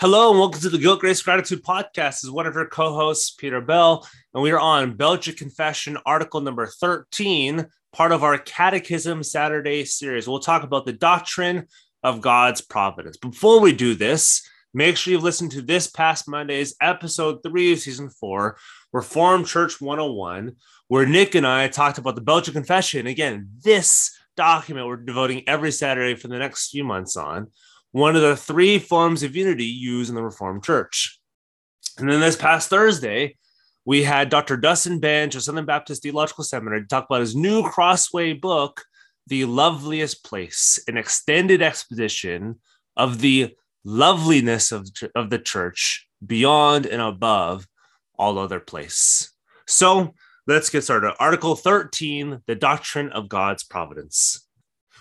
Hello and welcome to the Guilt Grace Gratitude Podcast. Is one of your co-hosts, Peter Bell, and we are on Belgian Confession, article number 13, part of our Catechism Saturday series. We'll talk about the doctrine of God's providence. Before we do this, make sure you've listened to this past Monday's episode three of season four, Reformed Church 101, where Nick and I talked about the Belgian Confession. Again, this document we're devoting every Saturday for the next few months on one of the three forms of unity used in the Reformed Church. And then this past Thursday, we had Dr. Dustin Benge of Southern Baptist Theological Seminary talk about his new Crossway book, The Loveliest Place, an extended exposition of the loveliness of, of the church beyond and above all other place. So let's get started. Article 13 The Doctrine of God's Providence.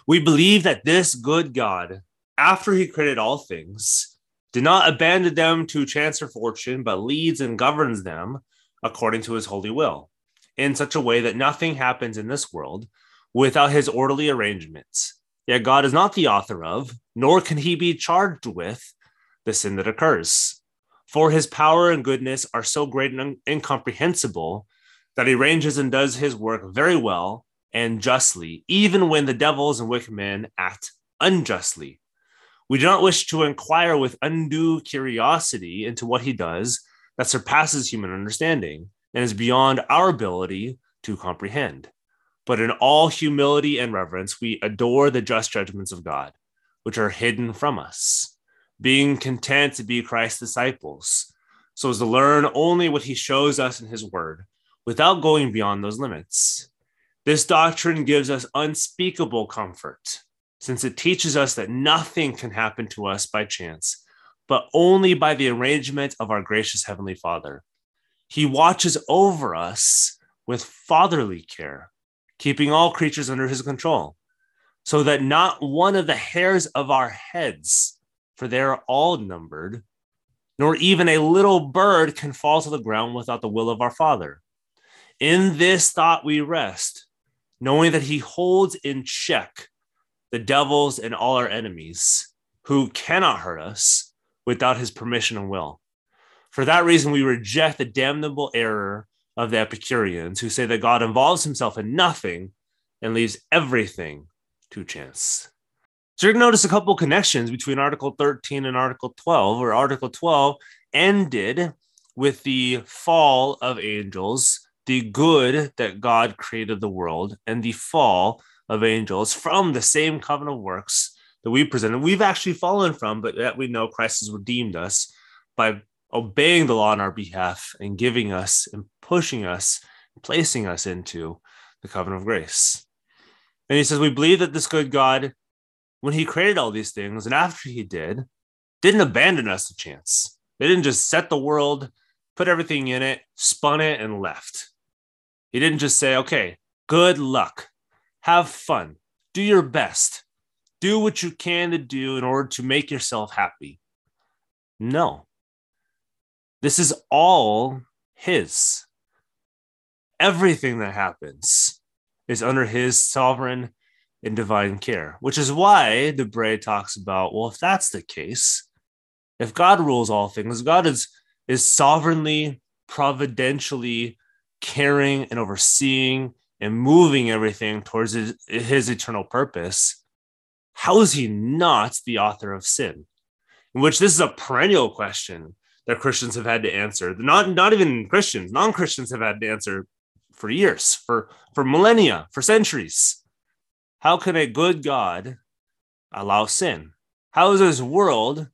We believe that this good God, after he created all things, did not abandon them to chance or fortune, but leads and governs them according to his holy will, in such a way that nothing happens in this world without his orderly arrangements. Yet God is not the author of, nor can he be charged with, the sin that occurs. For his power and goodness are so great and incomprehensible that he arranges and does his work very well and justly, even when the devils and wicked men act unjustly. We do not wish to inquire with undue curiosity into what he does that surpasses human understanding and is beyond our ability to comprehend. But in all humility and reverence, we adore the just judgments of God, which are hidden from us, being content to be Christ's disciples, so as to learn only what he shows us in his word, without going beyond those limits. This doctrine gives us unspeakable comfort since it teaches us that nothing can happen to us by chance, but only by the arrangement of our gracious Heavenly Father. He watches over us with fatherly care, keeping all creatures under his control, so that not one of the hairs of our heads, for they are all numbered, nor even a little bird can fall to the ground without the will of our Father. In this thought we rest, knowing that he holds in check the devils and all our enemies who cannot hurt us without his permission and will. For that reason, we reject the damnable error of the Epicureans who say that God involves himself in nothing and leaves everything to chance. So you're going to notice a couple connections between Article 13 and Article 12, where Article 12 ended with the fall of angels, the good that God created the world, and the fall of angels from the same covenant works that we presented. We've actually fallen from, but yet we know Christ has redeemed us by obeying the law on our behalf and giving us and pushing us, placing us into the covenant of grace. And he says, We believe that this good God, when he created all these things and after he did, didn't abandon us to chance. They didn't just set the world, put everything in it, spun it, and left. He didn't just say, Okay, good luck have fun, do your best, do what you can to do in order to make yourself happy. No, this is all His. Everything that happens is under His sovereign and divine care, which is why the Bray talks about well, if that's the case, if God rules all things, God is, is sovereignly, providentially caring and overseeing and moving everything towards his, eternal purpose, how is he not the author of sin? In which this is a perennial question that Christians have had to answer. Not, not even Christians, non Christians have had to answer for years, for, for millennia, for centuries. How can a good God allow sin? How does this world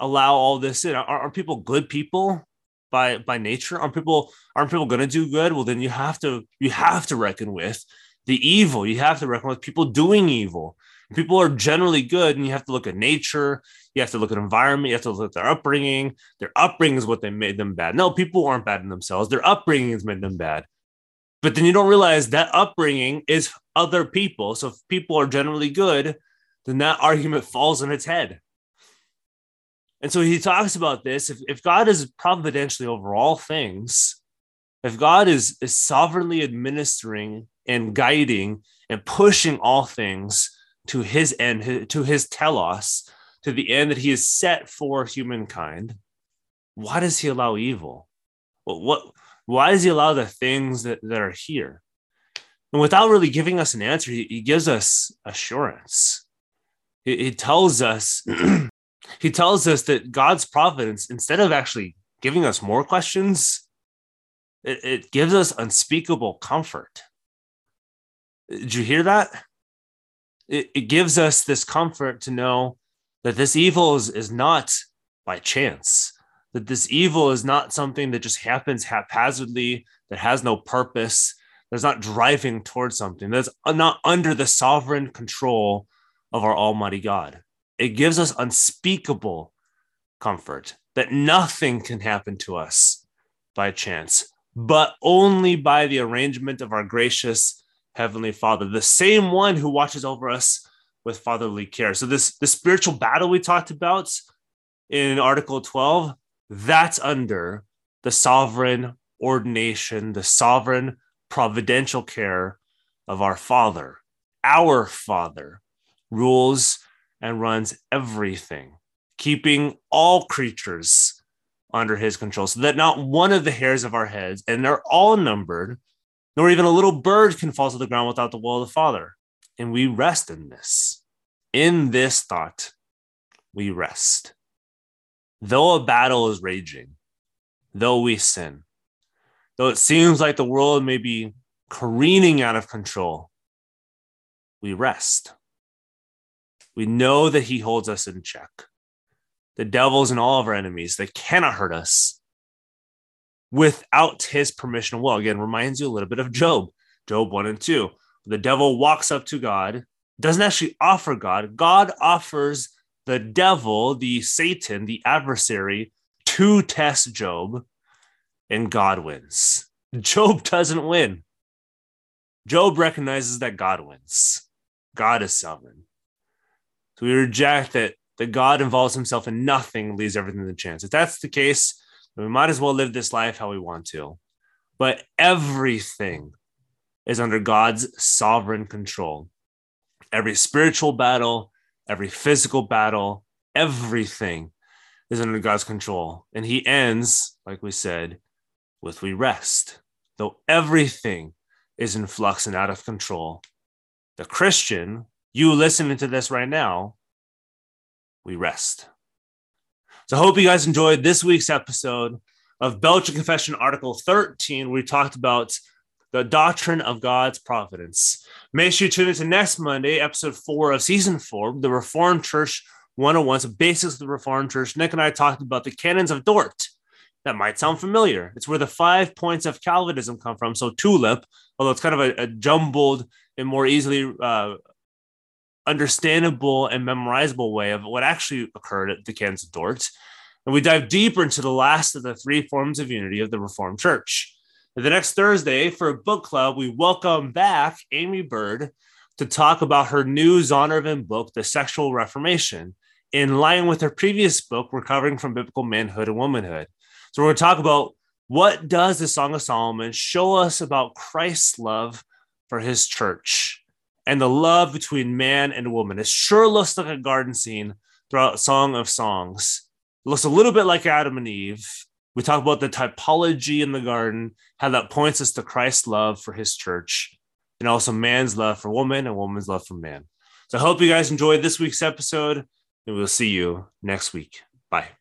allow all this in? Are, are people good people? By by nature aren't people aren't people going to do good? Well then you have to you have to reckon with the evil. You have to reckon with people doing evil. People are generally good and you have to look at nature. You have to look at environment. You have to look at their upbringing. Their upbringing is what they made them bad. No people aren't bad in themselves. Their upbringing has made them bad. But then you don't realize that upbringing is other people. So if people are generally good then that argument falls on its head and so he talks about this. If, if God is providentially over all things, if God is, is sovereignly administering and guiding and pushing all things to his end, to his telos, to the end that he has set for humankind, why does he allow evil? What, what why does he allow the things that, that are here? And without really giving us an answer, he, he gives us assurance. He, he tells us, he tells us that God's providence, instead of actually giving us more questions, it, it gives us unspeakable comfort. Did you hear that? It, it gives us this comfort to know that this evil is, is not by chance, that this evil is not something that just happens haphazardly, that has no purpose, that's not driving towards something, that's not under the sovereign control of our Almighty God. It gives us unspeakable comfort that nothing can happen to us by chance, but only by the arrangement of our gracious Heavenly Father, the same one who watches over us with fatherly care. So, this, this spiritual battle we talked about in Article 12, that's under the sovereign ordination, the sovereign providential care of our Father. Our Father rules and runs everything, keeping all creatures under his control so that not one of the hairs of our heads, and they're all numbered, nor even a little bird can fall to the ground without the will of the Father. And we rest in this. In this thought, we rest. Though a battle is raging, though we sin, though it seems like the world may be careening out of control, we rest. We know that He holds us in check. The devils and all of our enemies, they cannot hurt us without His permission. Well, again, reminds you a little bit of Job, Job 1 and 2. The devil walks up to God, doesn't actually offer God, God offers the devil, the Satan, the adversary, to test Job, and God wins. Job doesn't win. Job recognizes that God wins. God is sovereign. So we reject that that God involves himself in nothing, leaves everything to chance. If that's the case, we might as well live this life how we want to. But everything is under God's sovereign control. Every spiritual battle, every physical battle, everything is under God's control. And he ends, like we said, with we rest. Though everything is in flux and out of control, the Christian, you listening to this right now, we rest. So I hope you guys enjoyed this week's episode of Belgian Confession Article 13. We talked about the doctrine of God's providence. Make sure you tune into next Monday, episode four of season four, the Reformed Church 101. So, basics of the Reformed Church. Nick and I talked about the canons of Dort. That might sound familiar. It's where the five points of Calvinism come from. So, tulip, although it's kind of a, a jumbled and more easily uh, understandable and memorizable way of what actually occurred at the Canons of Dort. And we dive deeper into the last of the three forms of unity of the Reformed Church. The next Thursday for a book club, we welcome back Aimee Byrd to talk about her new Zondervan book, The Sexual Reformation, in line with her previous book, Recovering from Biblical Manhood and Womanhood. So we're going to talk about what does the Song of Solomon show us about Christ's love for his church and the love between man and woman. It sure looks like a garden scene throughout Song of Songs. It looks a little bit like Adam and Eve, we talk about the typology in the garden, how that points us to Christ's love for his church, and also man's love for woman and woman's love for man. So I hope you guys enjoyed this week's episode, and we'll see you next week. Bye.